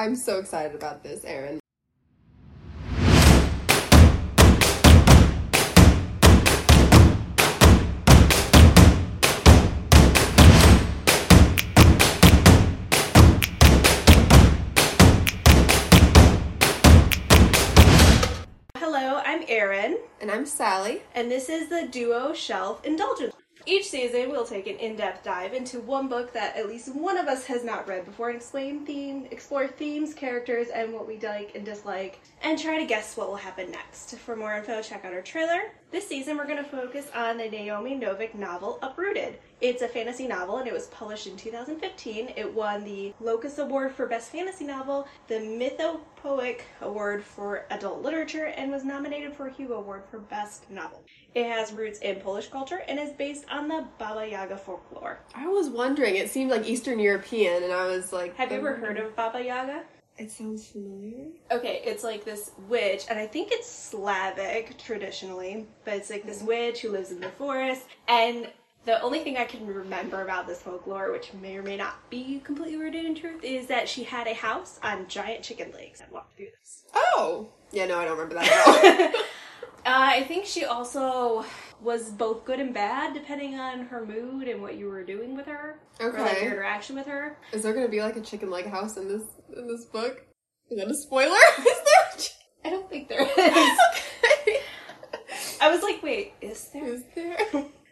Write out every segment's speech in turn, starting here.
I'm so excited about this, Erin. Hello, I'm Erin, And I'm Sally. and this is the Duo Shelf Indulgence. Each season, we'll take an in-depth dive into one book that at least one of us has not read before and explain theme, explore themes, characters, and what we like and dislike, and try to guess what will happen next. For more info, check out our trailer. This season, we're going to focus on the Naomi Novik novel Uprooted. It's a fantasy novel and it was published in 2015. It won the Locus Award for Best Fantasy Novel, the Mythopoeic Award for Adult Literature, and was nominated for a Hugo Award for Best Novel. It has roots in Polish culture and is based on the Baba Yaga folklore. I was wondering, it seemed like Eastern European, and I was like, Have you ever oh. heard of Baba Yaga? It sounds familiar. Okay, it's like this witch, and I think it's Slavic traditionally, but it's like this witch who lives in the forest. And the only thing I can remember about this folklore, which may or may not be completely rooted in truth, is that she had a house on giant chicken legs. and walked through this. Oh! Yeah, no, I don't remember that at all. Uh, I think she also was both good and bad depending on her mood and what you were doing with her, or like your interaction with her. Is there gonna be like a chicken leg house in this in this book? Is that a spoiler? Is there? a chi- I don't think there is. okay. I was like, wait, is there? Is there?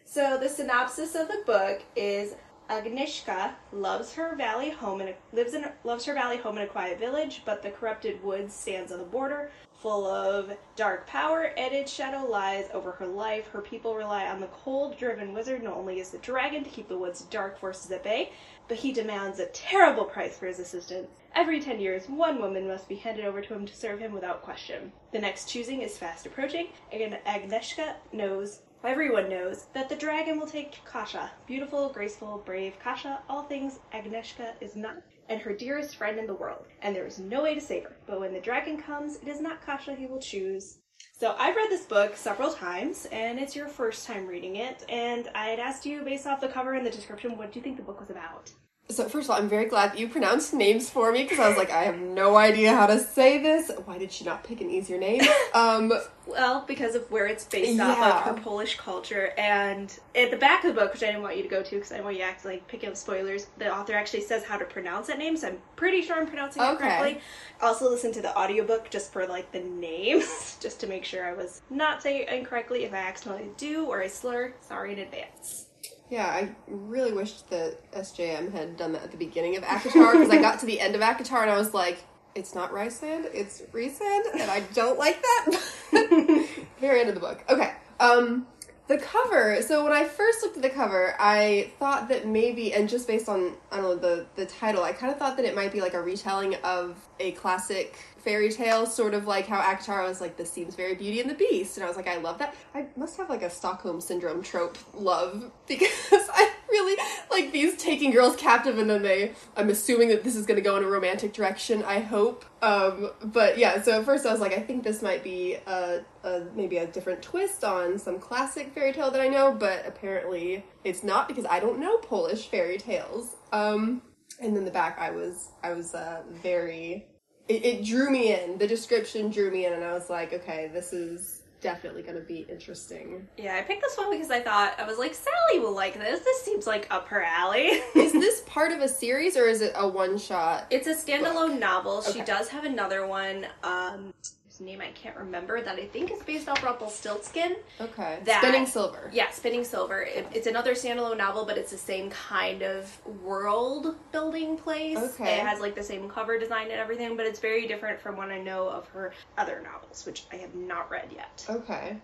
So the synopsis of the book is Agnieszka loves her valley home and lives in loves her valley home in a quiet village, but the corrupted woods stands on the border, full of dark power, and its shadow lies over her life. Her people rely on the cold-driven wizard not only is the dragon to keep the woods' dark forces at bay, but he demands a terrible price for his assistance. Every ten years, one woman must be handed over to him to serve him without question. The next choosing is fast approaching, and Agnieszka knows Everyone knows that the dragon will take Kasia, beautiful, graceful, brave Kasia, all things Agnieszka is not, and her dearest friend in the world, and there is no way to save her. But when the dragon comes, it is not Kasia he will choose. So I've read this book several times, and it's your first time reading it, and I had asked you, based off the cover and the description, what do you think the book was about? So first of all, I'm very glad that you pronounced names for me because I was like, I have no idea how to say this. Why did she not pick an easier name? Um, Well, because of where it's based off of her Polish culture, and at the back of the book, which I didn't want you to go to because I didn't want you to act like picking up spoilers, the author actually says how to pronounce that name, so I'm pretty sure I'm pronouncing it correctly. Also, listen to the audiobook just for like the names, just to make sure I was not saying it incorrectly. If I accidentally do or I slur, sorry in advance. Yeah, I really wished that SJM had done that at the beginning of ACOTAR because I got to the end of ACOTAR and I was like, it's not Rhysand, it's Rhysand, and I don't like that. Very end of the book. Okay. Um, the cover. So when I first looked at the cover, I thought that maybe, and just based on I don't know the the title, I kind of thought that it might be like a retelling of a classic fairy tale, sort of like how ACOTAR was like, "This seems very Beauty and the Beast," and I was like, "I love that." I must have like a Stockholm syndrome trope love because I really like these taking girls captive, and then they. I'm assuming that this is going to go in a romantic direction. I hope. Um, but yeah, so at first I was like, I think this might be a, a maybe a different twist on some classic fairy tale that I know, but apparently it's not because I don't know Polish fairy tales. Um, and then the back, I was I was uh, very it, it drew me in. The description drew me in, and I was like, okay, this is definitely going to be interesting. Yeah, I picked this one because I thought I was like, Sally will like this. This seems like up her alley. is this part of a series or is it a one shot? It's a standalone novel. She does have another one. Um, whose name I can't remember that I think is based off Rumpelstiltskin. Okay, That- spinning silver. Yeah, Spinning Silver. It, it's another standalone novel, but it's the same kind of world building place. Okay. It has like the same cover design and everything, but it's very different from what I know of her other novels, which I have not read yet. Okay.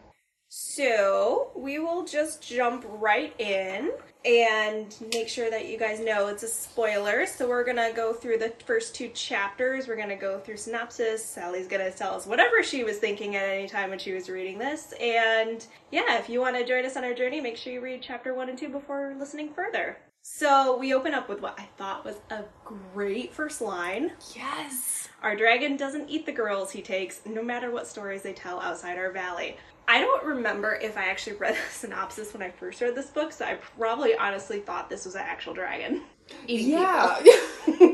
So we will just jump right in and make sure that you guys know it's a spoiler. So we're gonna go through the first two chapters. We're gonna go through synopsis. Sally's gonna tell us whatever she was thinking at any time when she was reading this. And yeah, if you want to join us on our journey, make sure you read chapter one and two before listening further. So we open up with what I thought was a great first line. Yes. Our dragon doesn't eat the girls he takes, no matter what stories they tell outside our valley. I don't remember if I actually read the synopsis when I first read this book, so I probably honestly thought this was an actual dragon. eating Yeah.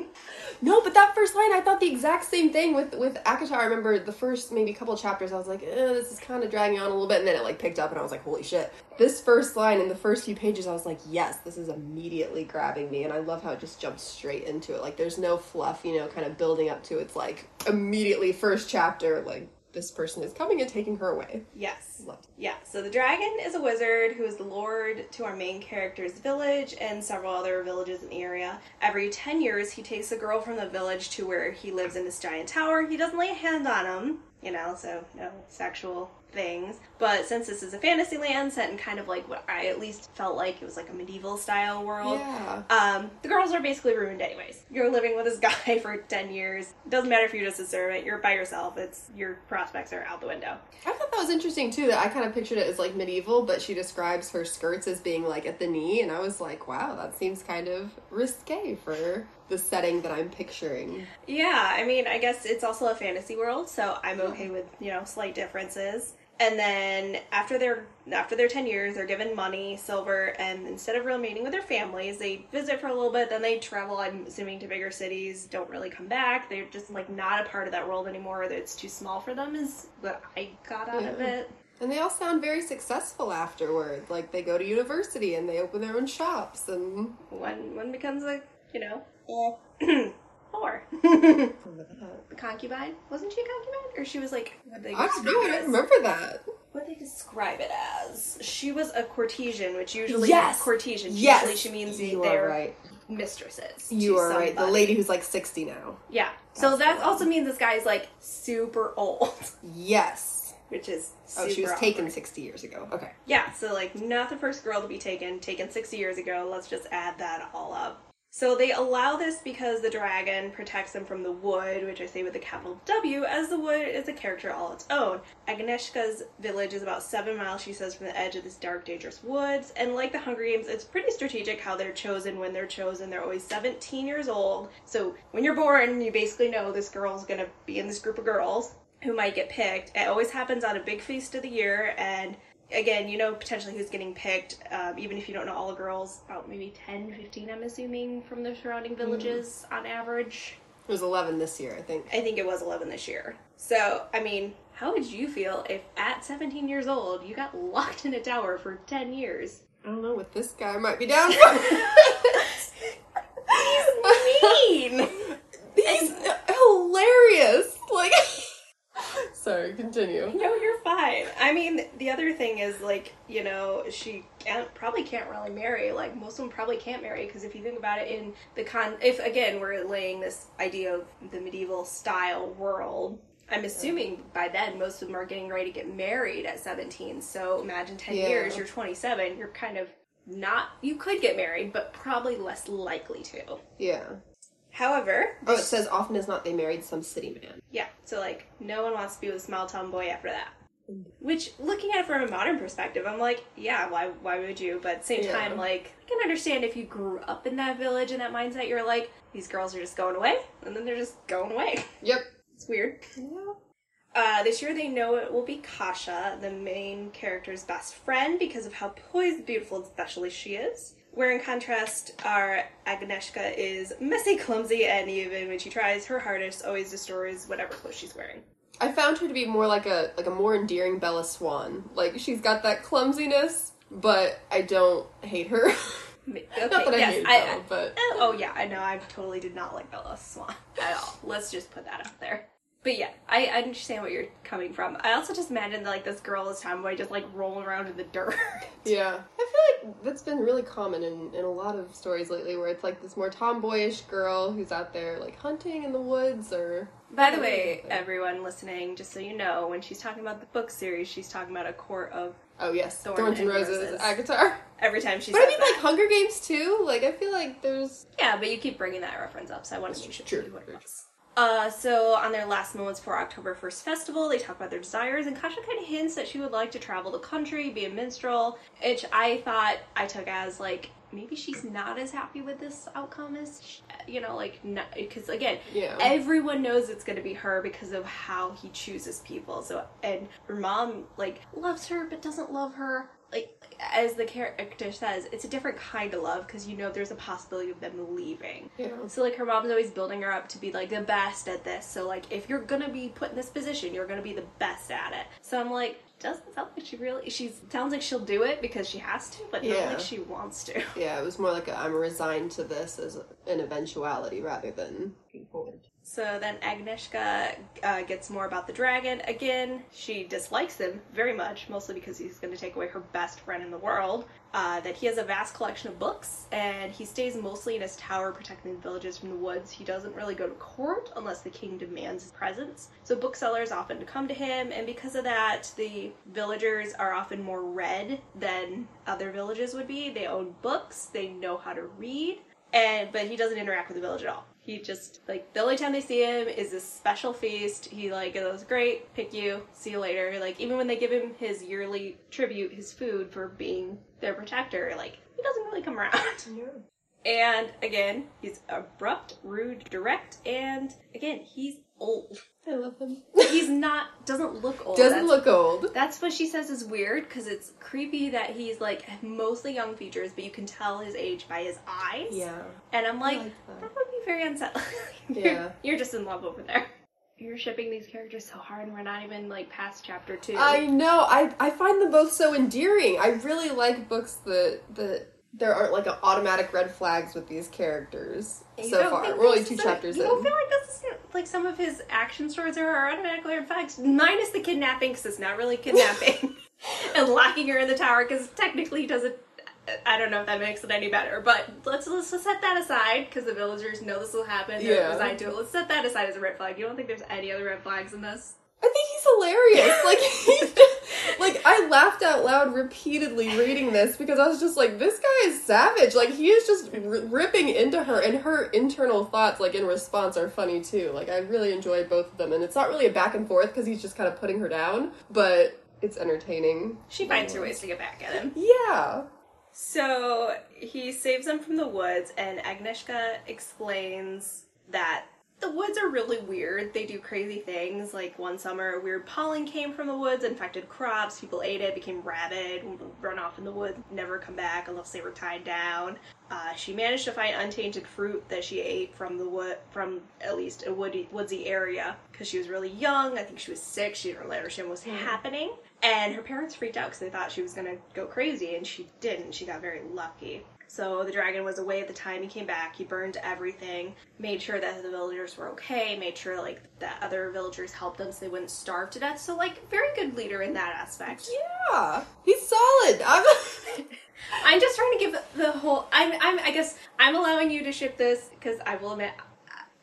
no, but that first line, I thought the exact same thing with with ACOTAR. I remember the first maybe couple chapters, I was like, this is kind of dragging on a little bit, and then it like picked up, and I was like, holy shit! This first line in the first few pages, I was like, yes, this is immediately grabbing me, and I love how it just jumps straight into it. Like, there's no fluff, you know, kind of building up to it's like immediately first chapter, like this person is coming and taking her away. Yes. Yeah, so the dragon is a wizard who is the lord to our main character's village and several other villages in the area. Every 10 years, he takes a girl from the village to where he lives in this giant tower. He doesn't lay a hand on them, you know, so no sexual things. But since this is a fantasy land set in kind of like what I at least felt like it was like a medieval style world, Yeah. um, the girls are basically ruined anyways. You're living with this guy for 10 years. It doesn't matter if you're just a servant, you're by yourself. It's your prospects are out the window. I thought that was interesting too. That I kind of pictured it as like medieval, but she describes her skirts as being like at the knee, and I was like, wow, that seems kind of risque for the setting that I'm picturing. Yeah, I mean, I guess it's also a fantasy world, so I'm okay with, you know, slight differences. And then after their after their 10 years, they're given money, silver, and instead of remaining with their families, they visit for a little bit, then they travel, I'm assuming, to bigger cities, don't really come back. They're just like not a part of that world anymore. It's too small for them is what I got out of it. And they all sound very successful afterward. Like they go to university and they open their own shops and One one becomes a, you know, whore. the concubine? Wasn't she a concubine? Or she was like what they I don't know. I don't remember that. what they describe it as. She was a courtesan, which usually Yes! courtesan. Yes, Usually she means you they're right. mistresses. You are right. The somebody. lady who's like sixty now. Yeah. So That's that the also means this guy is like super old, Yes. which is Oh, she was super taken sixty years ago. Okay. Yeah, so like not the first girl to be taken, taken 60 years ago. Let's just add that all up. So they allow this because the dragon protects them from the wood, which I say with a capital W, as the wood is a character all its own. Agnieszka's village is about seven miles, she says, from the edge of this dark, dangerous woods. And like the Hunger Games, it's pretty strategic how they're chosen when they're chosen. They're always 17 years old. So when you're born, you basically know this girl's gonna be in this group of girls who might get picked. It always happens on a big feast of the year, and again, you know potentially who's getting picked, um, even if you don't know all the girls, about maybe 10, 15, I'm assuming, from the surrounding villages on average. It was eleven this year, I think. I think it was 11 this year. So, I mean, how would you feel if at 17 years old you got locked in a tower for 10 years? I don't know. what this guy, might be down for He's Mean! He's hilarious. Like, sorry, continue. No, you're fine. I mean, the other thing is like, you know, she can't probably can't really marry. Like most of them probably can't marry because if you think about it in the con, if again we're laying this idea of the medieval style world. I'm assuming by then most of them are getting ready to get married at 17. So imagine 10 Yeah. years, you're 27, you're kind of not, you could get married, but probably less likely to. Yeah. However, Oh, it says often as not they married some city man. Yeah, so like no one wants to be with a small town boy after that. Which, looking at it from a modern perspective, I'm like, yeah, why why would you? But at the same Yeah. time, like, I can understand if you grew up in that village and that mindset, you're like, these girls are just going away, and then they're just going away. Yep. It's weird. Uh, this year they know it will be Kasia, the main character's best friend, because of how poised, beautiful, and special she is. Where in contrast, our Agnieszka is messy, clumsy, and even when she tries her hardest, always destroys whatever clothes she's wearing. I found her to be more like a like a more endearing Bella Swan. Like she's got that clumsiness, but I don't hate her. Okay, Not that I yes, hate I, Belle, but oh, oh yeah, I know. I totally did not like Bella Swan at all. Let's just put that out there. But yeah, I, I understand where you're coming from. I also just imagine that, like this girl, this tomboy, just like rolling around in the dirt. yeah, I feel like that's been really common in in a lot of stories lately, where it's like this more tomboyish girl who's out there like hunting in the woods or. By the way, everyone listening, just so you know, when she's talking about the book series, she's talking about a court of Oh yes, Thorn Thorns and and Roses, Roses. ACOTAR. every time she But I mean, that. like Hunger Games too. Like I feel like there's yeah, but you keep bringing that reference up, so I wanted to make sure True, you what it was. Uh, so on their last moments for October 1st festival, they talk about their desires, and Kasia kind of hints that she would like to travel the country, be a minstrel, which I thought I took as like maybe she's not as happy with this outcome as sh- you know, like because again, Yeah. everyone knows it's going to be her because of how he chooses people. So and her mom like loves her but doesn't love her. Like as the character says, it's a different kind of love because you know there's a possibility of them leaving. Yeah. So like her mom's always building her up to be like the best at this. So like if you're gonna be put in this position, you're gonna be the best at it. So I'm like, doesn't sound like she really. She sounds like she'll do it because she has to, but not Yeah. like she wants to. Yeah, it was more like a, I'm resigned to this as an eventuality rather than looking forward. So then Agnieszka uh, gets more about the dragon. Again, she dislikes him very much, mostly because he's going to take away her best friend in the world. Uh, that he has a vast collection of books, and he stays mostly in his tower protecting the villages from the woods. He doesn't really go to court unless the king demands his presence. So booksellers often come to him, and because of that, the villagers are often more read than other villages would be. They own books, they know how to read, and but he doesn't interact with the village at all. He just like the only time they see him is this special feast. He like goes, Great, pick you, see you later. Like even when they give him his yearly tribute, his food for being their protector, like he doesn't really come around. Yeah. And again, he's abrupt, rude, direct, and again, he's old. I love him. He's not doesn't look old. Doesn't That's- look old. that's what she says is weird because it's creepy that he's like mostly young features, but you can tell his age by his eyes. Yeah. And I'm like, like that. that. Very unsettling. Yeah. You're just in love over there. You're shipping these characters so hard, and we're not even like past chapter two. I know. I I find them both so endearing. I really like books that that there aren't like automatic red flags with these characters You so far. We're only two chapters you in. don't feel like this is like some of his action stories are automatically red flags, minus the kidnapping, because it's not really kidnapping, and locking her in the tower, because technically he doesn't. I don't know if that makes it any better, but let's let's set that aside because the villagers know this will happen. They're Yeah. resigned to it. Let's set that aside as a red flag. You don't think there's any other red flags in this? I think he's hilarious. Like he's just, like I laughed out loud repeatedly reading this because I was just like, this guy is savage. Like he is just r- ripping into her, and her internal thoughts, like in response, are funny too. Like I really enjoyed both of them, and it's not really a back and forth because he's just kind of putting her down, but it's entertaining. She finds her ways to get back at him. Yeah. So he saves them from the woods, and Agnieszka explains that the woods are really weird. They do crazy things. Like one summer, weird pollen came from the woods, infected crops. People ate it, became rabid, run off in the woods, never come back unless they were tied down. Uh, she managed to find untainted fruit that she ate from the wood, from at least a woody, woodsy area, because she was really young. I think she was sick. She didn't really understand what was happening, and her parents freaked out because they thought she was gonna go crazy, and she didn't. She got very lucky. So the dragon was away at the time he came back. He burned everything, made sure that the villagers were okay, made sure like that other villagers helped them so they wouldn't starve to death. So like very good leader in that aspect. Yeah. He's solid. I'm I'm just trying to give the whole. I'm. I'm. I guess I'm allowing you to ship this because I will admit.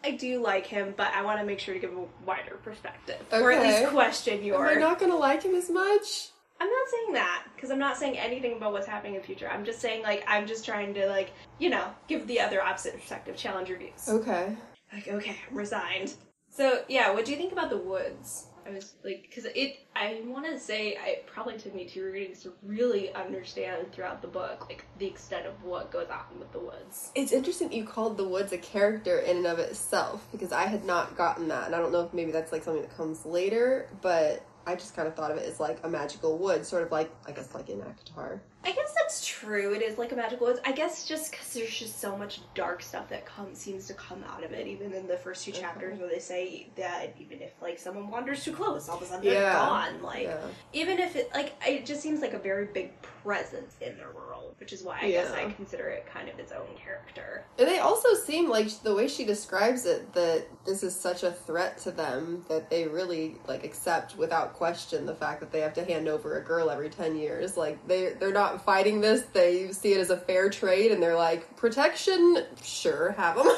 I do like him, but I want to make sure to give a wider perspective, or at least question Am your. I not gonna like him as much? I'm not saying that because I'm not saying anything about what's happening in the future. I'm just saying like I'm just trying to like you know give the other opposite perspective, challenge your views. Okay. Like okay, I'm resigned. So yeah, what do you think about the woods? I was like, because it, I want to say, it probably took me two readings to really understand throughout the book, like the extent of what goes on with the woods. It's interesting you called the woods a character in and of itself because I had not gotten that, and I don't know if maybe that's like something that comes later, but I just kind of thought of it as like a magical wood, sort of like I guess like in ACOTAR. I guess that's true. It is like a magical woods. I guess just because there's just so much dark stuff that comes seems to come out of it. Even in the first two chapters, uh-huh. where they say that even if like someone wanders too close, all of a sudden they're gone. Like Yeah. even if it like it just seems like a very big presence in their world, which is why I guess I consider it kind of its own character. And they also seem like the way she describes it that this is such a threat to them that they really like accept without question the fact that they have to hand over a girl every 10 years. Like they they're not fighting this. They see it as a fair trade and they're like protection, sure, have them.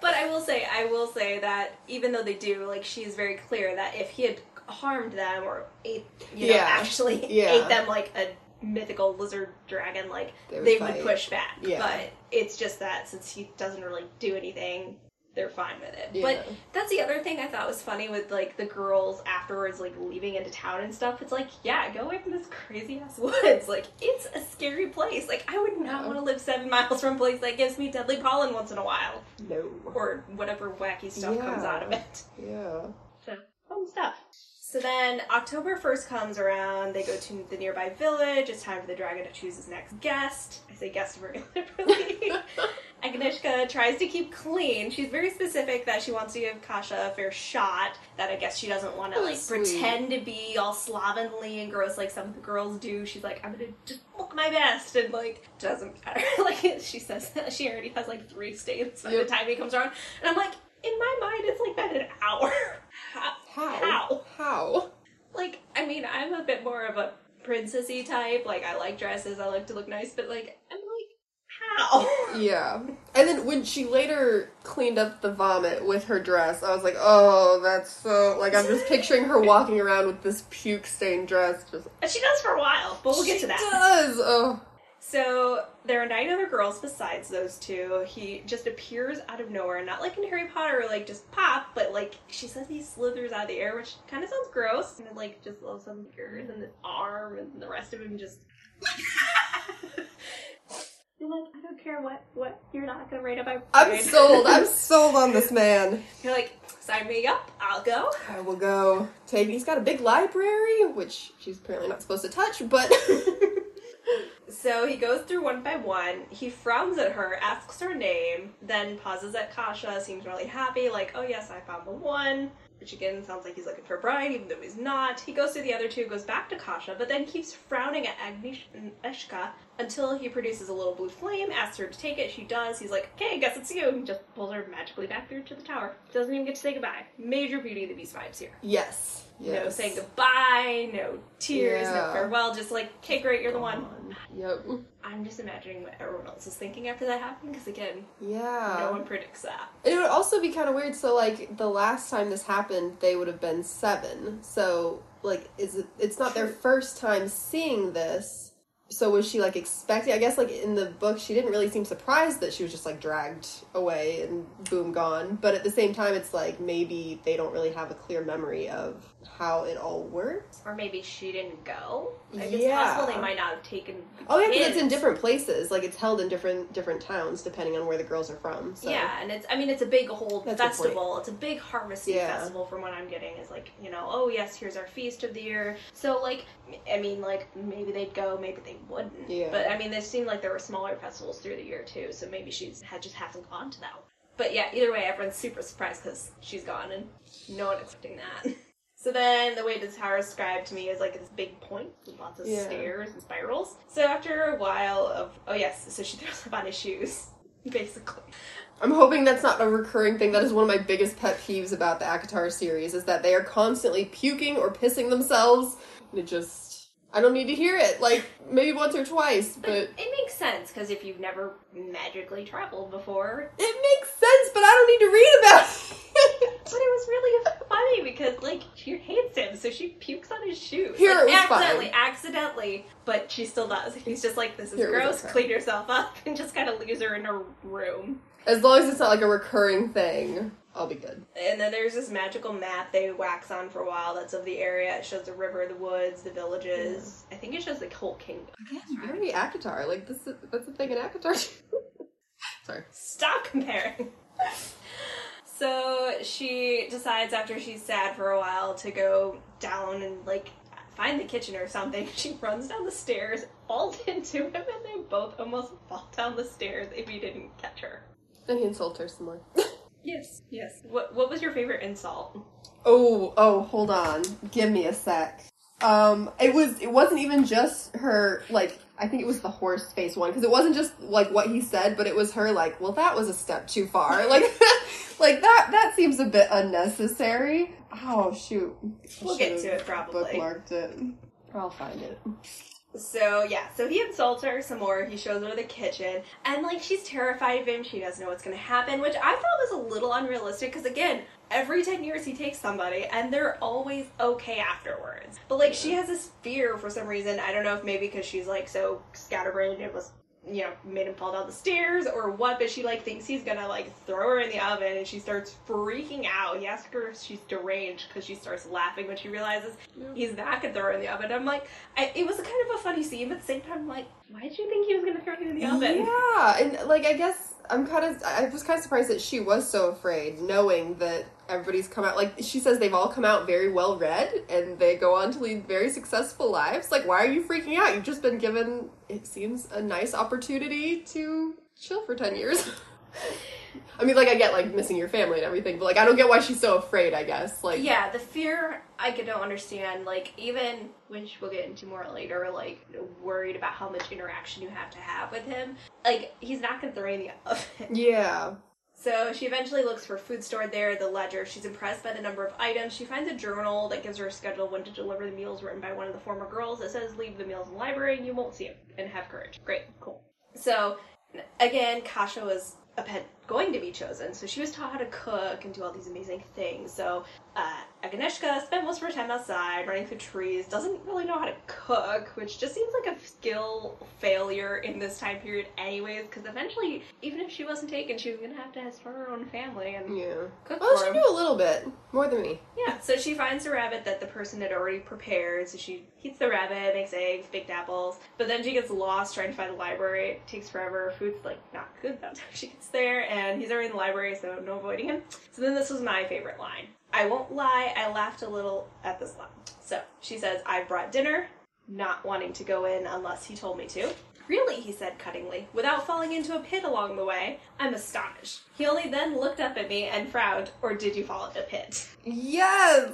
But I will say, I will say that even though they do, like she is very clear that if he had harmed them or ate, you know, Yeah. actually Yeah. ate them like a mythical lizard dragon, like They they would would, push back. Yeah. But it's just that since he doesn't really do anything, they're fine with it. Yeah. But that's the other thing I thought was funny with like the girls afterwards, like leaving into town and stuff. It's like, yeah, go away from this crazy ass woods. Like it's a scary place. Like I would not Yeah. want to live seven miles from a place that gives me deadly pollen once in a while no. or whatever wacky stuff comes out of it. Yeah. So fun stuff. So then October 1st comes around, they go to the nearby village, it's time for the dragon to choose his next guest. I say guest very liberally. Agnieszka tries to keep clean. She's very specific that she wants to give Kasia a fair shot. That I guess she doesn't want to Oh, like sweet. pretend to be all slovenly and gross like some of the girls do. She's like, I'm gonna just look my best, and like doesn't matter. like she says, she already has like three stains by Yep. the time he comes around, and I'm like, in my mind, it's like been an hour. How? How? How? How? Like, I mean, I'm a bit more of a princessy type. Like, I like dresses, I like to look nice, but like, I'm like. Yeah. And then when she later cleaned up the vomit with her dress, I was like, oh, that's so. Like, I'm just picturing her walking around with this puke stained dress. Just. And she does for a while, but we'll get to that. does! Oh. So there are nine other girls besides those two. He just appears out of nowhere, not like in Harry Potter, like just pop, but like she says he slithers out of the air, which kind of sounds gross. And then, like just all some fingers and his arm, and the rest of him just. You're like, I don't care what what you're not gonna rate up my. I'm sold. I'm sold on this man. You're like, sign me up. I'll go. I will go take. He's got a big library, which she's apparently not supposed to touch, but. So he goes through one by one. He frowns at her, asks her name, then pauses at Kasia, seems really happy, like, oh yes, I found the one. Which again sounds like he's looking for a bride, even though he's not. He goes through the other two, goes back to Kasia, but then keeps frowning at Agnieszka until he produces a little blue flame, asks her to take it. She does. He's like, okay, I guess it's you. And just pulls her magically back through to the tower. Doesn't even get to say goodbye. Major Beauty and the Beast vibes here. yes. yes. No saying goodbye, no tears, no Yeah. farewell. Just like, okay, great, you're the one. Yep. I'm just imagining what everyone else is thinking after that happened because again, Yeah. no one predicts that. And it would also be kind of weird. So, like, the last time this happened, they would have been seven. So, like, is it? It's not their first time seeing this. So was she like expecting? I guess like in the book, she didn't really seem surprised that she was just like dragged away and boom gone. But at the same time, it's like maybe they don't really have a clear memory of how it all works. Or maybe she didn't go. Like Yeah. it's possible they might not have taken. Oh yeah, because it's in different places. Like it's held in different different towns depending on where the girls are from. So. Yeah, and it's I mean it's a big whole That's festival. It's a big harvesting Yeah. festival from what I'm getting is like, you know, oh yes, here's our feast of the year. So like I mean like maybe they'd go, maybe they wouldn't. Yeah. But I mean there seemed like there were smaller festivals through the year too, so maybe she's had just hasn't gone to that one. But yeah, either way everyone's super surprised because she's gone and no one expecting that. So then the way the tower is described to me is like this big point with lots of Yeah. stairs and spirals. So after a while of oh yes, so she throws up on his shoes, basically. I'm hoping that's not a recurring thing. That is one of my biggest pet peeves about the ACOTAR series is that they are constantly puking or pissing themselves. And it just I don't need to hear it. Like maybe once or twice, But but it makes sense because if you've never magically traveled before, it makes sense, but I don't need to read about it. but it was really funny because like she hates him, so she pukes on his shoes. Here like, it was fine. accidentally, accidentally, but she still does. He's just like, "This is Here gross. okay. Clean yourself up," and just kind of leaves her in her room. As long as it's not like a recurring thing, I'll be good. And then there's this magical map they wax on for a while that's of the area. It shows the river, the woods, the villages. I think it shows the whole kingdom. Very ACOTAR. Like this is that's the thing in ACOTAR. Sorry. Stop comparing. so she decides after she's sad for a while to go down and like find the kitchen or something. She runs down the stairs, falls into him, and they both almost fall down the stairs if he didn't catch her. And he insults her some more. Yes, yes. What What was your favorite insult? Oh, oh, hold on. Give me a sec. Um, it was, it wasn't even just her, like, I think it was the horse face one, because it wasn't just, like, what he said, but it was her, like, well, that was a step too far. Like, like, that, that seems a bit unnecessary. Oh, shoot. I We'll get to it probably. Bookmarked it. I'll find it. So yeah, so he insults her some more. He shows her the kitchen, and like she's terrified of him. She doesn't know what's gonna happen, which I thought was a little unrealistic. Because again, every ten years he takes somebody, and they're always okay afterwards. But like she has this fear for some reason. I don't know if maybe because she's like so scatterbrained, it was you know made him fall down the stairs or what. But she like thinks he's gonna like throw her in the oven, and she starts freaking out. He asks her if she's deranged because she starts laughing when she realizes he's not gonna throw her in the oven. I'm like, I, it was kind of a funny scene, but at the same time, I'm like, why did you think he was gonna throw you in the oven? Yeah, and, like, I guess, I'm kind of I was kind of surprised that she was so afraid, knowing that everybody's come out like she says they've all come out very well read and they go on to lead very successful lives. Like, why are you freaking out? You've just been given it seems a nice opportunity to chill for ten years. I mean, like I get like missing your family and everything, but like I don't get why she's so afraid. I guess like Yeah, the fear I could don't understand. Like even which we'll get into more later, like worried about how much interaction you have to have with him. Like he's not gonna throw any of it. yeah. So she eventually looks for food stored there, the ledger. She's impressed by the number of items. She finds a journal that gives her a schedule when to deliver the meals written by one of the former girls. It says leave the meals in the library and you won't see them and have courage. Great, cool. So again, Kasia was a pet going to be chosen. So she was taught how to cook and do all these amazing things. So uh, Agnieszka spent most of her time outside running through trees, doesn't really know how to cook, which just seems like a skill failure in this time period, anyways, because eventually, even if she wasn't taken, she was going to have to start her own family and Yeah. cook Well, for she knew a little bit more than me. Yeah, so she finds a rabbit that the person had already prepared. So she heats the rabbit, makes eggs, baked apples. But then she gets lost trying to find the library. It takes forever. Food's like not good by the time she gets there, and he's already in the library, so no avoiding him. So then this was my favorite line. I won't lie, I laughed a little at this line. So she says, I brought dinner, not wanting to go in unless he told me to. Really, he said cuttingly, without falling into a pit along the way. I'm astonished. He only then looked up at me and frowned, or did you fall into a pit? Yes.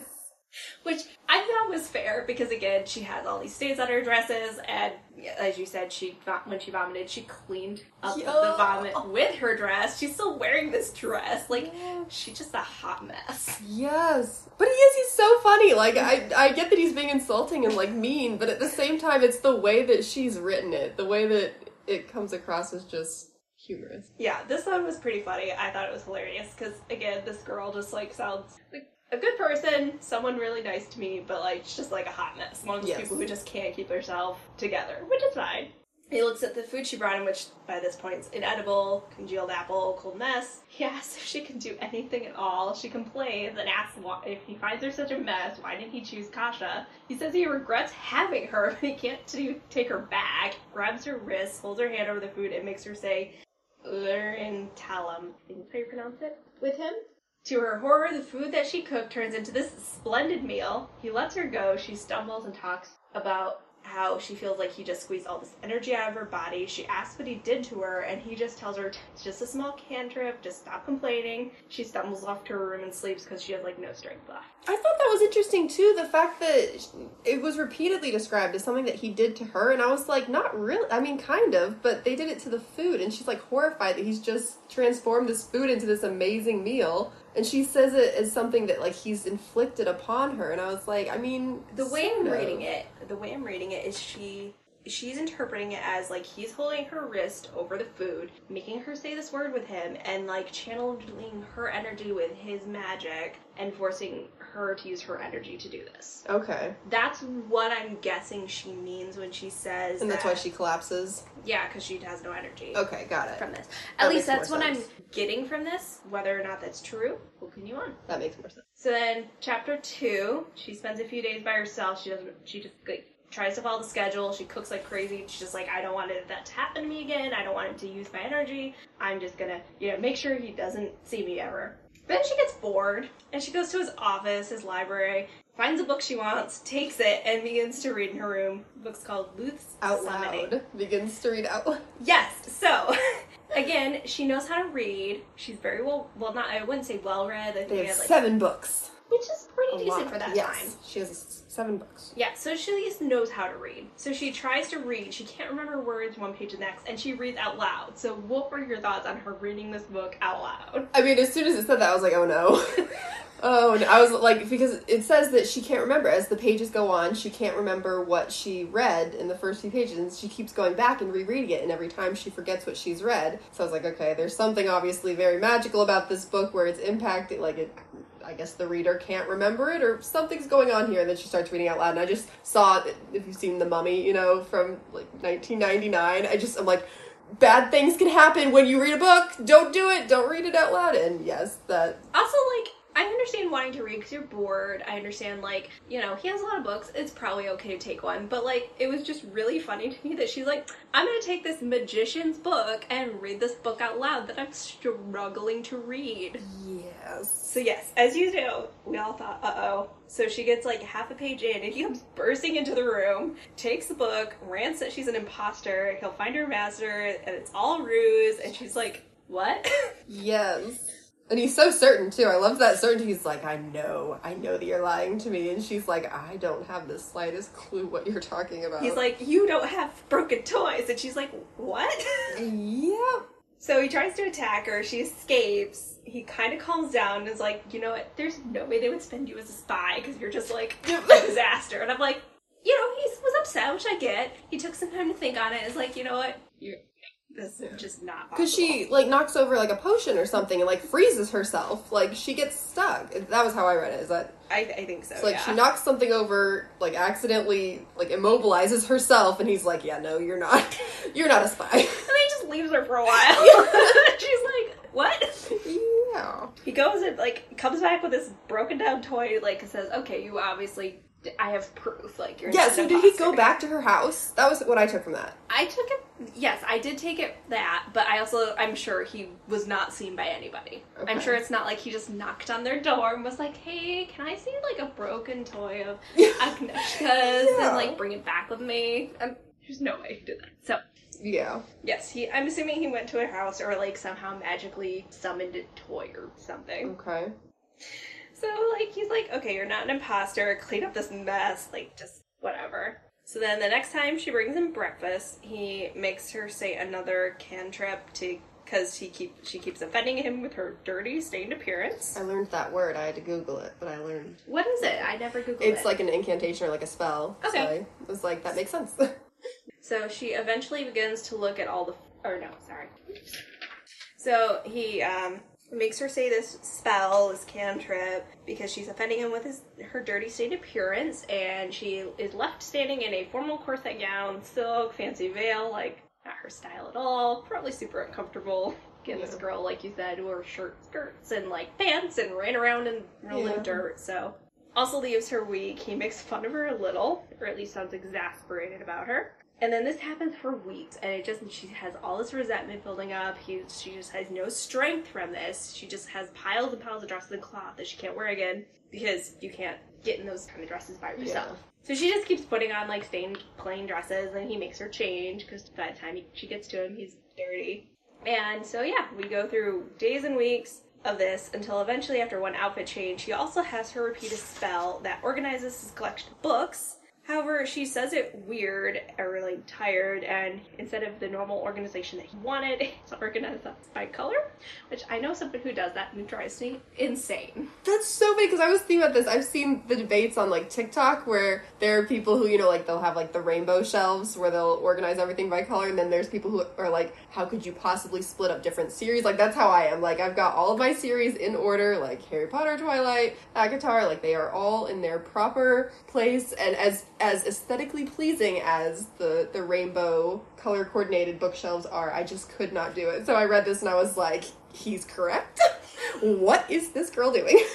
Which I thought was fair because again, she has all these stains on her dresses, and as you said, she when she vomited, she cleaned up the vomit with her dress. She's still wearing this dress, like she's just a hot mess. Yes. But he is, he's so funny. Like, I, I get that he's being insulting and, like, mean, but at the same time, it's the way that she's written it. The way that it comes across as just humorous. Yeah, this one was pretty funny. I thought it was hilarious because again, this girl just like sounds like a good person, someone really nice to me, but like she's just like a hot mess. One of those Yes. people who just can't keep herself together, which is fine. He looks at the food she brought him, which by this point is inedible, congealed apple, cold mess. He asks if she can do anything at all. She complains and asks why, if he finds her such a mess, why didn't he choose Kasia? He says he regrets having her, but he can't do, take her back. Grabs her wrist, holds her hand over the food, and makes her say, Lurin Talam. Is that how you pronounce it? With him? To her horror, the food that she cooked turns into this splendid meal. He lets her go. She stumbles and talks about how she feels like he just squeezed all this energy out of her body. She asks what he did to her, and he just tells her it's just a small cantrip, just stop complaining. She stumbles off to her room and sleeps because she has like no strength left. I thought that was interesting too. The fact that it was repeatedly described as something that he did to her, and I was like, not really. I mean, kind of, but they did it to the food, and she's like horrified that he's just transformed this food into this amazing meal, and she says it as something that like he's inflicted upon her, and I was like, I mean, the way I'm of. reading it, the way I'm reading it is she she's interpreting it as like he's holding her wrist over the food, making her say this word with him, and like channeling her energy with his magic and forcing her to use her energy to do this. Okay, That's what I'm guessing she means when she says and that's that- why she collapses. yeah, because she has no energy Okay, got it. from this. That At least that's what I'm getting from this. Whether or not that's true, we'll continue on. That makes more sense. So then, chapter two, she spends a few days by herself. She doesn't. She just like tries to follow the schedule. She cooks like crazy. She's just like, I don't want it, that to happen to me again. I don't want him to use my energy. I'm just gonna, you know, make sure he doesn't see me ever. Then she gets bored and she goes to his office, his library, finds a book she wants, takes it, and begins to read in her room. The book's called Luthe's Out Summoning. loud begins to read out loud. Yes. So, again, she knows how to read. She's very well, well, not I wouldn't say well read. I think They she have has like, seven books. Which is pretty A decent lot. for that yes, time. She has seven books. Yeah, so she at least knows how to read. So she tries to read. She can't remember words one page to the next, and she reads out loud. So what were your thoughts on her reading this book out loud? I mean, as soon as it said that, I was like, oh no. oh, no. I was like, because it says that she can't remember. As the pages go on, she can't remember what she read in the first few pages, and she keeps going back and rereading it, and every time she forgets what she's read. So I was like, okay, there's something obviously very magical about this book where it's impacting, like, it. I guess the reader can't remember it, or something's going on here. And then she starts reading out loud, and I just saw, if you've seen The Mummy, you know, from like 1999, I just I'm like, bad things can happen when you read a book. Don't do it. Don't read it out loud. And yes, that Also, like, I understand wanting to read because you're bored. I understand, like, you know, he has a lot of books. It's probably okay to take one. But, like, it was just really funny to me that she's like, I'm going to take this magician's book and read this book out loud that I'm struggling to read. Yes. So, yes, as you do, we all thought, uh oh. So she gets like half a page in, and he comes bursting into the room, takes the book, rants that she's an imposter. He'll find her master, and it's all ruse. And she's like, What? Yes. And he's so certain too. I love that certainty. He's like, I know, I know that you're lying to me. And she's like, I don't have the slightest clue what you're talking about. He's like, You don't have broken toys. And she's like, What? yeah. So he tries to attack her. She escapes. He kind of calms down and is like, You know what? There's no way they would spend you as a spy because you're just like a disaster. And I'm like, You know, he was upset, which I get. He took some time to think on it. It's like, You know what? You're. This is just not. Because she like knocks over like a potion or something and like freezes herself. Like she gets stuck. That was how I read it. Is that I, I think so. it's like yeah. she knocks something over, like accidentally like immobilizes herself, and he's like, "Yeah, no, you're not. You're not a spy." And then he just leaves her for a while. She's like, what? yeah. He goes and, like, comes back with this broken down toy, like, says, okay, you obviously, I have proof, like, you're Yeah. So did he go back to her house? That was what I took from that. I took it, yes, I did take it that, but I also, I'm sure he was not seen by anybody. I'm sure it's not like he just knocked on their door and was like, hey, can I see, like, a broken toy of Agnieszka's Yeah. and, like, bring it back with me? Um there's no way he did that. So, Yeah. Yes, he. I'm assuming he went to a house or like somehow magically summoned a toy or something. Okay. So like he's like, okay, you're not an imposter. Clean up this mess. Like just whatever. So then the next time she brings him breakfast, he makes her say another cantrip to because he keep she keeps offending him with her dirty stained appearance. I learned that word. I had to Google it, but I learned What is it? I never googled it's it. like an incantation or like a spell. Okay. So I was like, that makes sense. So she eventually begins to look at all the. Or no, sorry. So he um, makes her say this spell, this cantrip, because she's offending him with his her dirty state appearance, and she is left standing in a formal corset gown, silk, fancy veil, like not her style at all. Probably super uncomfortable. Again, this girl, like you said, wore short skirts and like pants and ran around and rolled Yeah. in dirt. So also leaves her weak. He makes fun of her a little, or at least sounds exasperated about her. And then this happens for weeks, and it just she has all this resentment building up. He she just has no strength from this. She just has piles and piles of dresses and cloth that she can't wear again because you can't get in those kind of dresses by yourself. So she just keeps putting on like stained plain dresses, and he makes her change because by the time he, she gets to him, he's dirty. And so yeah, we go through days and weeks of this until eventually, after one outfit change, he also has her repeat a spell that organizes his collection of books. However, she says it weird or like tired, and instead of the normal organization that he wanted, it's organized by color, which I know someone who does that and drives me insane. That's so funny because I was thinking about this. I've seen the debates on like TikTok where there are people who, you know, like they'll have like the rainbow shelves where they'll organize everything by color, and then there's people who are like, how could you possibly split up different series? Like that's how I am. Like I've got all of my series in order, like Harry Potter, Twilight, Avatar, like they are all in their proper place and as as aesthetically pleasing as the the rainbow color coordinated bookshelves are. I just could not do it. So I read this and I was like, he's correct. what is this girl doing?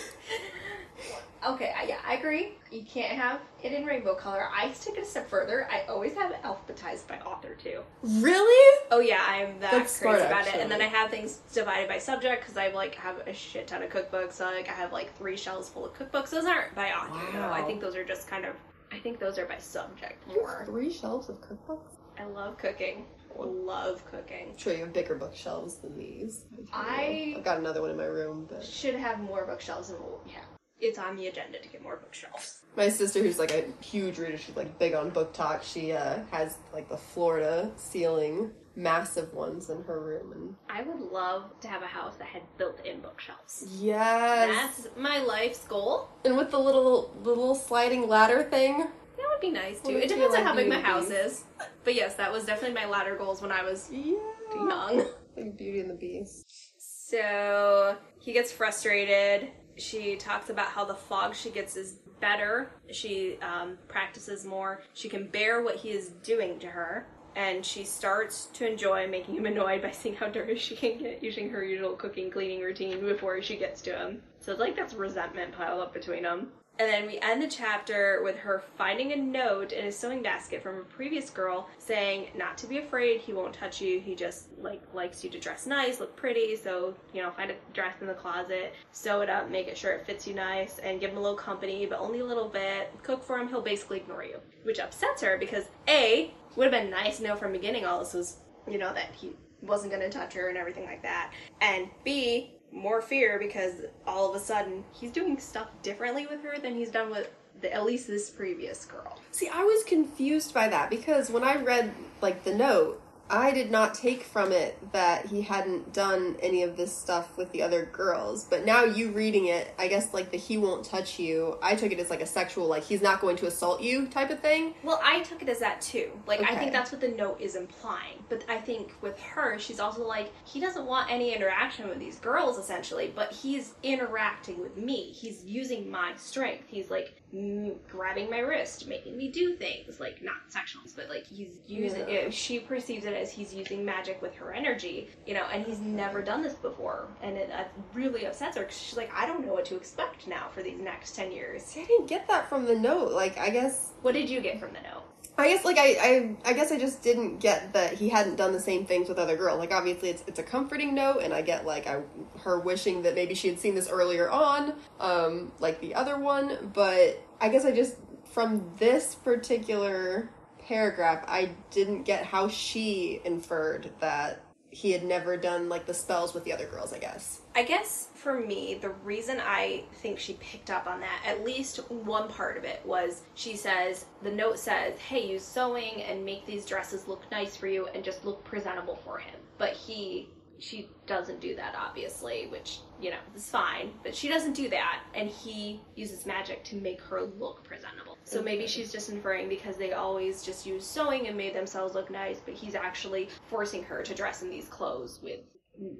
Okay, I, yeah, I agree. You can't have it in rainbow color. I take it a step further. I always have it alphabetized by author too. really? Oh yeah, I'm that That's crazy about it. And then I have things divided by subject because I like have a shit ton of cookbooks. So like I have like three shelves full of cookbooks. Those aren't by author though. I think those are just kind of. I think those are by subject more. Three shelves of cookbooks? I love cooking. Love cooking. Sure you have bigger bookshelves than these. I- I've got another one in my room, but Should have more bookshelves than we'll yeah. It's on the agenda to get more bookshelves. my sister, who's like a huge reader, she's like big on BookTok. She uh, has like the Florida ceiling, massive ones in her room, and I would love to have a house that had built-in bookshelves. yes, That's my life's goal. and with the little little sliding ladder thing. That would be nice too. It depends on how big my house is. But yes, that was definitely my ladder goals when I was Yeah, young. like Beauty and the Beast. So he gets frustrated. She talks about how the fog she gets is better. She um, practices more. She can bear what he is doing to her. And she starts to enjoy making him annoyed by seeing how dirty she can get using her usual cooking cleaning routine before she gets to him. So it's like that's resentment piled up between them. And then we end the chapter with her finding a note in a sewing basket from a previous girl saying not to be afraid, he won't touch you. He just like likes you to dress nice, look pretty. So, you know, find a dress in the closet, sew it up, make it sure it fits you nice, and give him a little company, but only a little bit. Cook for him, he'll basically ignore you. Which upsets her because A, would have been nice to know from the beginning all this was, you know, that he wasn't gonna touch her and everything like that. And B, more fear because all of a sudden he's doing stuff differently with her than he's done with the, at least this previous girl. See, I was confused by that because when I read like the note, I did not take from it that he hadn't done any of this stuff with the other girls. But now you reading it, I guess like the he won't touch you, I took it as like a sexual, like he's not going to assault you type of thing. Well, I took it as that too. Like, I think that's what the note is implying. But I think with her, she's also like, he doesn't want any interaction with these girls, essentially, but he's interacting with me. He's using my strength. He's like mm, grabbing my wrist, making me do things. Like, not sexuals, but like he's using Yeah. it. She perceives it as he's using magic with her energy, you know, and he's never done this before. And it uh, really upsets her 'cause she's like, I don't know what to expect now for these next 10 years. See, I didn't get that from the note. Like, I guess What did you get from the note? I guess like I, I I guess I just didn't get that he hadn't done the same things with other girls. Like obviously it's it's a comforting note and I get like I her wishing that maybe she had seen this earlier on, um, like the other one, but I guess I just from this particular paragraph I didn't get how she inferred that he had never done like the spells with the other girls, I guess. I guess for me, the reason I think she picked up on that, at least one part of it, was she says, the note says, hey, use sewing and make these dresses look nice for you and just look presentable for him. But he, she doesn't do that, obviously, which, you know, is fine. But she doesn't do that, and he uses magic to make her look presentable. So maybe she's just inferring because they always just use sewing and made themselves look nice, but he's actually forcing her to dress in these clothes with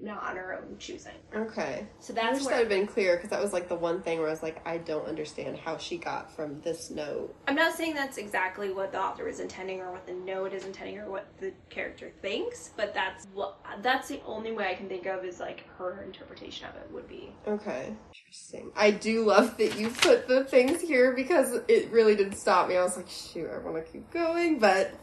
not on her own choosing. Okay. So I that's wish that where had been clear because that was like the one thing where I was like, I don't understand how she got from this note. I'm not saying that's exactly what the author is intending or what the note is intending or what the character thinks, but that's what that's the only way I can think of is like her interpretation of it would be. Okay. Interesting. I do love that you put the things here because it really did stop me. I was like, shoot, I want to keep going, but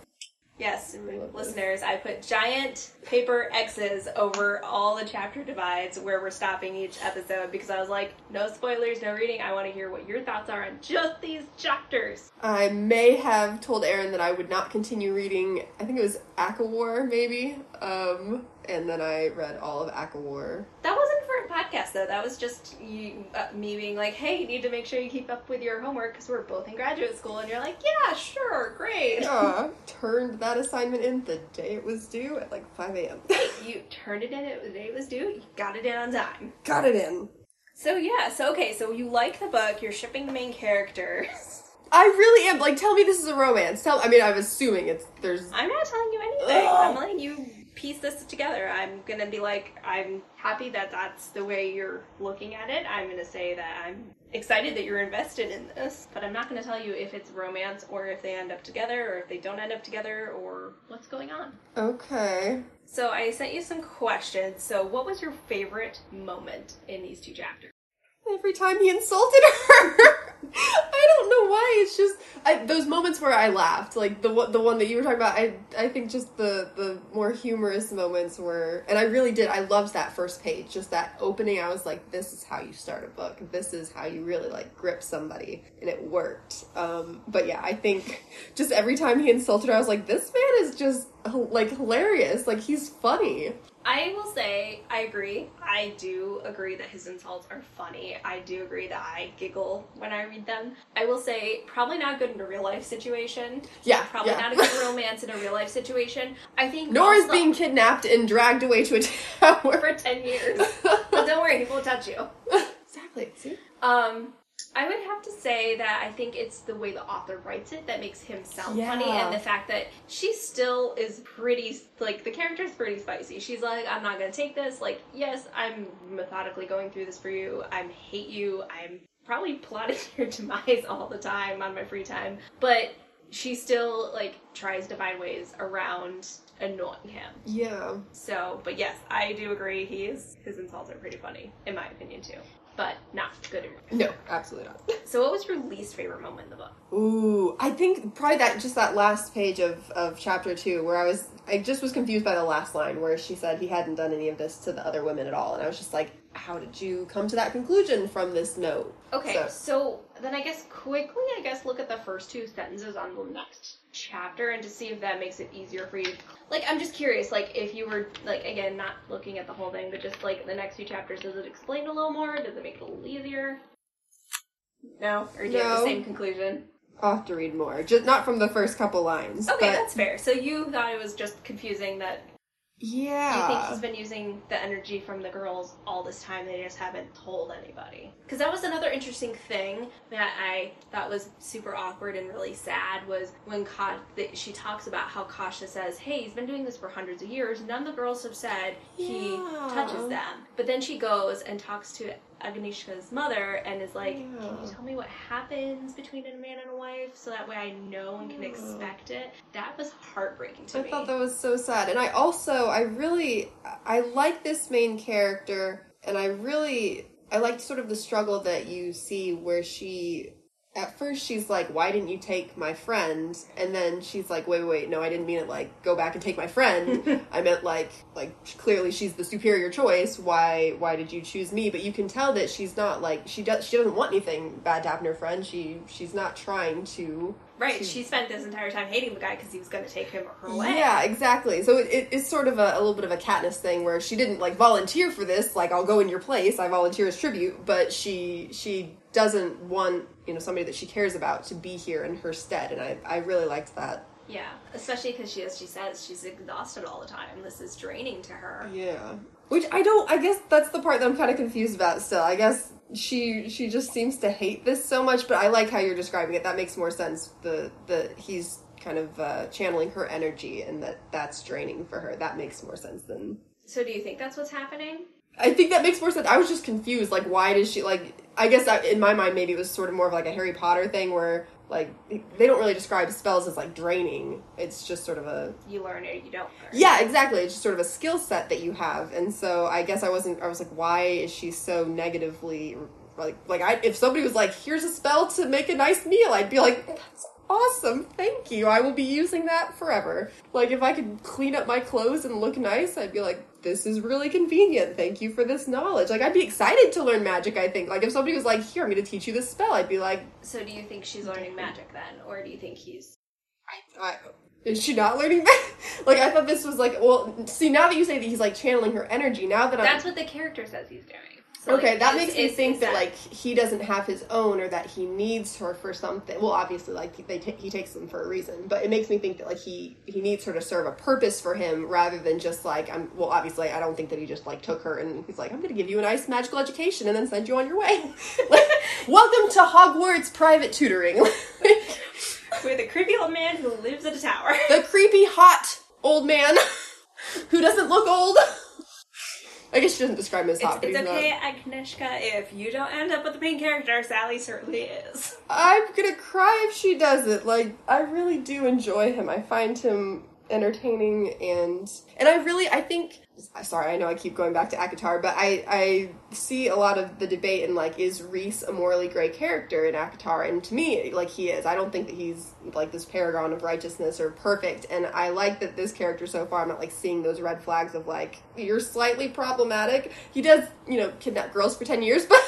Yes, I love this. listeners, I put giant paper X's over all the chapter divides where we're stopping each episode because I was like, no spoilers, no reading. I want to hear what your thoughts are on just these chapters. I may have told Erin that I would not continue reading. I think it was ACOTAR, maybe. Um, and then I read all of ACOTAR. That wasn't podcast though. That was just you, uh, me being like, "Hey, you need to make sure you keep up with your homework because we're both in graduate school." And you're like, "Yeah, sure, great." Uh, turned that assignment in the day it was due at like 5 a.m. you turned it in at the day it was due. You got it in on time. Got it in. So yeah, so okay, so you like the book. You're shipping the main characters. I really am. Like, tell me this is a romance. Tell. I mean, I'm assuming it's there's. I'm not telling you anything. Ugh. I'm letting you piece this together. I'm gonna be like, I'm happy that that's the way you're looking at it. I'm gonna say that I'm excited that you're invested in this, but I'm not gonna tell you if it's romance or if they end up together or if they don't end up together or what's going on. Okay. So I sent you some questions. So what was your favorite moment in these two chapters? Every time he insulted her. I don't know why. It's just I, those moments where I laughed, like the the one that you were talking about. I I think just the the more humorous moments were, and I really did. I loved that first page, just that opening. I was like, this is how you start a book. This is how you really like grip somebody, and it worked. Um, but yeah, I think just every time he insulted her, I was like, this man is just like hilarious. Like he's funny. I will say, I agree. I do agree that his insults are funny. I do agree that I giggle when I read them. I will say, probably not good in a real life situation. Yeah, Probably yeah. not a good romance in a real life situation. I think Nor is being kidnapped and dragged away to a tower. for 10 years. but don't worry, he won't touch you. exactly. See? Um, I would have to say that I think it's the way the author writes it that makes him sound Yeah. funny, and the fact that she still is pretty like the character's pretty spicy. She's like, I'm not gonna take this. Like, yes, I'm methodically going through this for you. I hate you. I'm probably plotting your demise all the time on my free time, but she still like tries to find ways around annoying him. Yeah. So, but yes, I do agree. He is his insults are pretty funny, in my opinion too, but not good. In No, absolutely not. so, what was your least favorite moment in the book? Ooh, I think probably that just that last page of of chapter two where I was I just was confused by the last line where she said he hadn't done any of this to the other women at all, and I was just like, how did you come to that conclusion from this note? Okay, So- so, then I guess quickly, I guess look at the first two sentences on the next chapter and to see if that makes it easier for you. Like, I'm just curious, like, if you were, like, again, not looking at the whole thing, but just, like, the next few chapters, does it explain a little more? Does it make it a little easier? No? Or do you have the No. same conclusion? I'll have to read more, just not from the first couple lines. Okay, but that's fair. So you thought it was just confusing that yeah. Do you think he's been using the energy from the girls all this time. They just haven't told anybody. Because that was another interesting thing that I thought was super awkward and really sad was when Ka- that she talks about how Kasia says, "Hey, he's been doing this for hundreds of years. None of the girls have said he Yeah. touches them." But then she goes and talks to Agnieszka's mother and is like, "Can you tell me what happens between a man and a wife so that way I know and can Yeah. expect it?" That was heartbreaking to I me. I thought that was so sad. And I also, I really, I like this main character, and I really, I liked sort of the struggle that you see where she, at first she's like, why didn't you take my friend? And then she's like, wait, wait, wait, no, I didn't mean it like, go back and take my friend. I meant like, like, clearly she's the superior choice. Why, why did you choose me? But you can tell that she's not like, she does, she doesn't want anything bad to happen to her friend. She, she's not trying to, Right, to- she spent this entire time hating the guy because he was going to take him her away. Yeah, exactly. So it, it, it's sort of a, a little bit of a Katniss thing where she didn't like volunteer for this. Like, I'll go in your place. I volunteer as tribute, but she she doesn't want you know somebody that she cares about to be here in her stead, and I I really liked that. Yeah, especially because she, as she says, she's exhausted all the time. This is draining to her. Yeah. Which I don't. I guess that's the part that I'm kind of confused about. Still, I guess she she just seems to hate this so much. But I like how you're describing it. That makes more sense. The the he's kind of uh, channeling her energy, and that that's draining for her. That makes more sense than So, do you think that's what's happening? I think that makes more sense. I was just confused. Like, why does she like? I guess that, in my mind, maybe it was sort of more of like a Harry Potter thing, where like they don't really describe spells as like draining. It's just sort of a You learn it, you don't learn. yeah, exactly. It's just sort of a skill set that you have, and so I guess I wasn't. I was like, why is she so negatively like like I if somebody was like, here's a spell to make a nice meal, I'd be like. That's Awesome, thank you. I will be using that forever. Like, if I could clean up my clothes and look nice, I'd be like, this is really convenient. Thank you for this knowledge. Like, I'd be excited to learn magic, I think. Like, if somebody was like, here, I'm going to teach you this spell, I'd be like, So, do you think she's learning magic then, or do you think he's? I, is she not learning that? like, I thought this was like, well, see, now that you say that he's like channeling her energy, now that I'm. That's what the character says he's doing. So, Okay, like, that makes me think that, like he doesn't have his own, or that he needs her for something. Well, obviously, like they ta- he takes them for a reason, but it makes me think that like he he needs her to serve a purpose for him rather than just like I'm. Well, obviously, I don't think that he just like took her and he's like I'm going to give you a nice magical education and then send you on your way. like, welcome to Hogwarts private tutoring. with a creepy old man who lives in a tower. the creepy hot old man who doesn't look old. I guess she doesn't describe him as hot. It's, it's okay, Agnieszka, if you don't end up with the main character, Sally certainly is. I'm gonna cry if she doesn't. Like, I really do enjoy him. I find him entertaining and and I really I think sorry, I know I keep going back to ACOTAR, but I I see a lot of the debate in like is Rhys a morally gray character in ACOTAR and to me like he is. I don't think that he's like this paragon of righteousness or perfect and I like that this character so far I'm not like seeing those red flags of like you're slightly problematic. He does, you know, kidnap girls for 10 years, but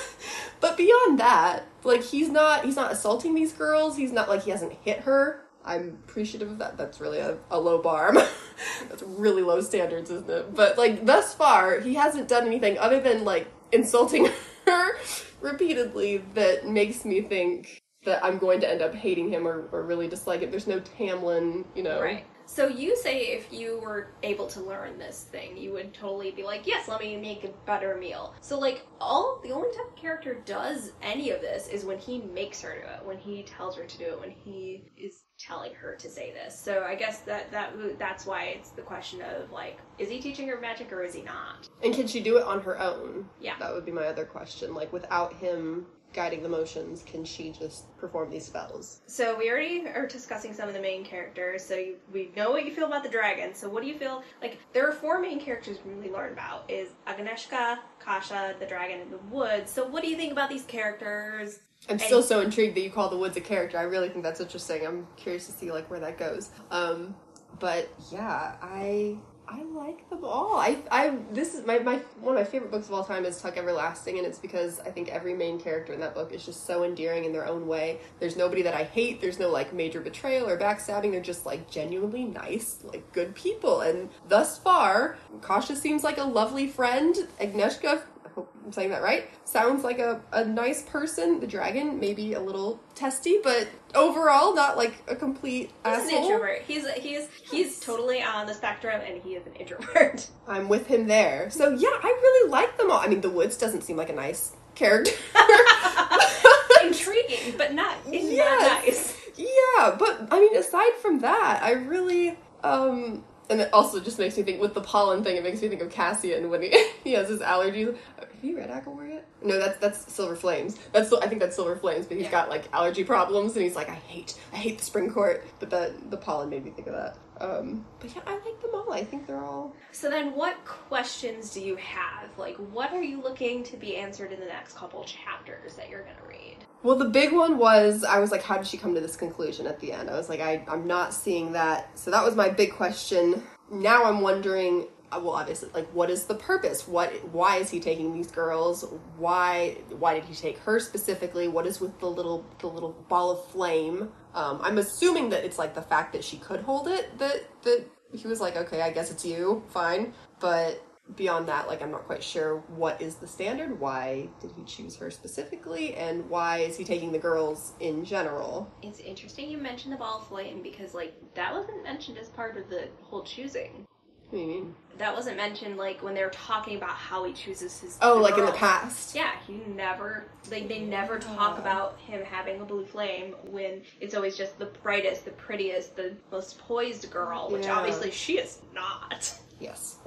but beyond that, like he's not he's not assaulting these girls. He's not like he hasn't hit her. I'm appreciative of that. That's really a, a low bar. That's really low standards, isn't it? But like thus far, he hasn't done anything other than like insulting her repeatedly that makes me think that I'm going to end up hating him or, or really dislike it. There's no Tamlin, you know. Right. So you say if you were able to learn this thing, you would totally be like, yes, let me make a better meal. So like all the only time a character does any of this is when he makes her do it, when he tells her to do it, when he is telling her to say this. So I guess that that that's why it's the question of like, is he teaching her magic or is he not? And can she do it on her own? Yeah. That would be my other question. Like without him guiding the motions can she just perform these spells? So we already are discussing some of the main characters. So you, we know what you feel about the dragon. So what do you feel like? There are four main characters we really learn about: is Agnieszka, Kasia, the dragon, and the woods. So what do you think about these characters? I'm still so intrigued that you call the woods a character. I really think that's interesting. I'm curious to see like where that goes. Um, but yeah, I I like them all. I I this is my, my one of my favorite books of all time is Tuck Everlasting, and it's because I think every main character in that book is just so endearing in their own way. There's nobody that I hate. There's no like major betrayal or backstabbing. They're just like genuinely nice, like good people. And thus far, Kasia seems like a lovely friend. Agnieszka hope I'm saying that right. Sounds like a, a nice person. The dragon, maybe a little testy, but overall not like a complete He's asshole. an introvert. He's he's he's totally on the spectrum, and he is an introvert. I'm with him there. So yeah, I really like them all. I mean, the woods doesn't seem like a nice character. Intriguing, but not it's Yes. not nice. yeah, but I mean, aside from that, I really um. And it also just makes me think with the pollen thing. It makes me think of Cassian when he he has his allergies. Have you read ACOTAR yet? No, that's that's Silver Flames. That's I think that's Silver Flames, but he's Yeah. got like allergy problems, and he's like, I hate I hate the spring court. But the the pollen made me think of that. Um, but yeah, I like them all. I think they're all So then, what questions do you have? Like, what are you looking to be answered in the next couple chapters that you're gonna read? Well, the big one was I was like, how did she come to this conclusion at the end? I was like, I, I'm not seeing that. So that was my big question. Now I'm wondering, well, obviously, like, what is the purpose? What, why is he taking these girls? Why, why did he take her specifically? What is with the little, the little ball of flame? Um, I'm assuming that it's like the fact that she could hold it that that he was like, okay, I guess it's you, fine. But beyond that, like I'm not quite sure what is the standard. Why did he choose her specifically, and why is he taking the girls in general? It's interesting you mentioned the ball of flame because, like, that wasn't mentioned as part of the whole choosing. What do you mean? That wasn't mentioned, like, when they were talking about how he chooses his. Oh, the like in the past. Yeah, he never like they never talk Oh. about him having a blue flame when it's always just the brightest, the prettiest, the most poised girl, which Yeah. obviously she is not. Yes.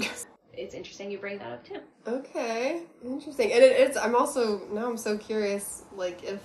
It's interesting you bring that up too. okay, interesting. And it, it's. I'm also now. I'm so curious. Like if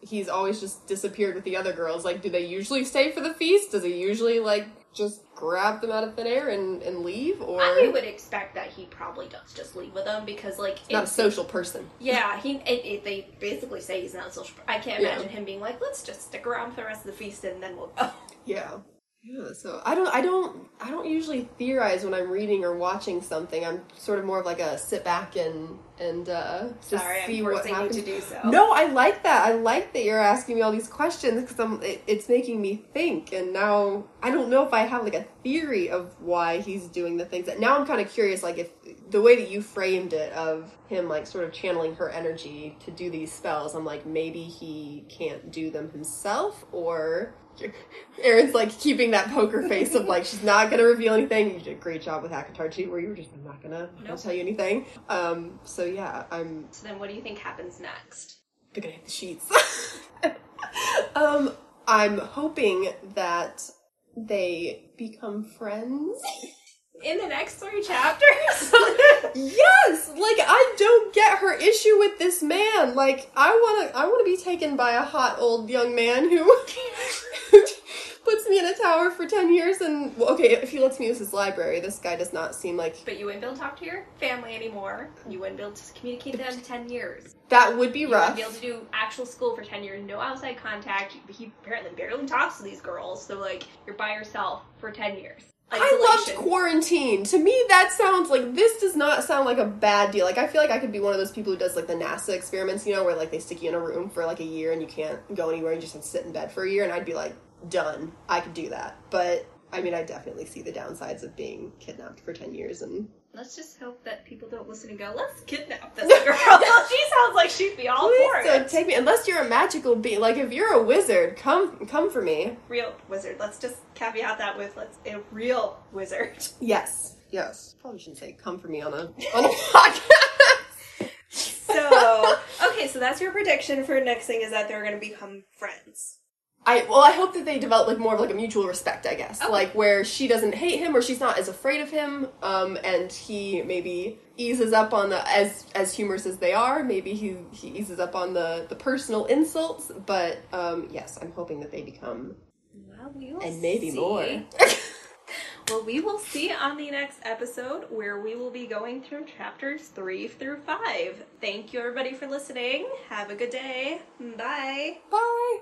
he's always just disappeared with the other girls. Like, do they usually stay for the feast? Does he usually like just grab them out of thin air and and leave? Or I would expect that he probably does just leave with them because like not a social person. Yeah, he. It, it, they basically say he's not a social. I can't Yeah. imagine him being like, "Let's just stick around for the rest of the feast and then we'll go." Yeah. Yeah, so I don't I don't I don't usually theorize when I'm reading or watching something. I'm sort of more of like a sit back and and uh just Sorry, see what happens. to do so. No, I like that. I like that you're asking me all these questions because I'm it, it's making me think and now I don't know if I have like a theory of why he's doing the things that now I'm kind of curious like if the way that you framed it of him like sort of channeling her energy to do these spells I'm like maybe he can't do them himself or Erin's like keeping that poker face of like she's not gonna reveal anything. You did a great job with Akatarchi where you were just I'm not gonna, not gonna Nope. tell you anything. Um so yeah, I'm So then, what do you think happens next? they're gonna hit the sheets. um, I'm hoping that they become friends. In the next three chapters. yes, like I don't get her issue with this man. Like I wanna, I wanna be taken by a hot old young man who, who puts me in a tower for ten years. And well, okay, if he lets me use his library, this guy does not seem like But you wouldn't be able to talk to your family anymore. You wouldn't be able to communicate with them for 10 years. that would be You rough. wouldn't be able to do actual school for 10 years, no outside contact. He apparently barely talks to these girls, so like you're by yourself for 10 years. I loved quarantine. To me, that sounds like this does not sound like a bad deal. Like I feel like I could be one of those people who does like the NASA experiments, you know, where like they stick you in a room for like a year and you can't go anywhere and you just have to sit in bed for a year. And I'd be like, done. I could do that. But I mean, I definitely see the downsides of being kidnapped for ten years and Let's just hope that people don't listen and go, let's kidnap this girl. she sounds like she'd be all for please don't it. take me unless you're a magical being. Like if you're a wizard, come come for me. Real wizard. Let's just caveat that with let's a real wizard. Yes. Yes. Probably shouldn't say come for me on a on a podcast. So okay, so that's your prediction for next thing is that they're gonna become friends. I well, I hope that they develop like more of like a mutual respect, I guess, Okay. like where she doesn't hate him or she's not as afraid of him, um, and he maybe eases up on the as as humorous as they are. Maybe he he eases up on the the personal insults. But um, yes, I'm hoping that they become Well, we will and maybe see. more. Well, we will see on the next episode where we will be going through chapters three through five. Thank you, everybody, for listening. Have a good day. Bye. Bye.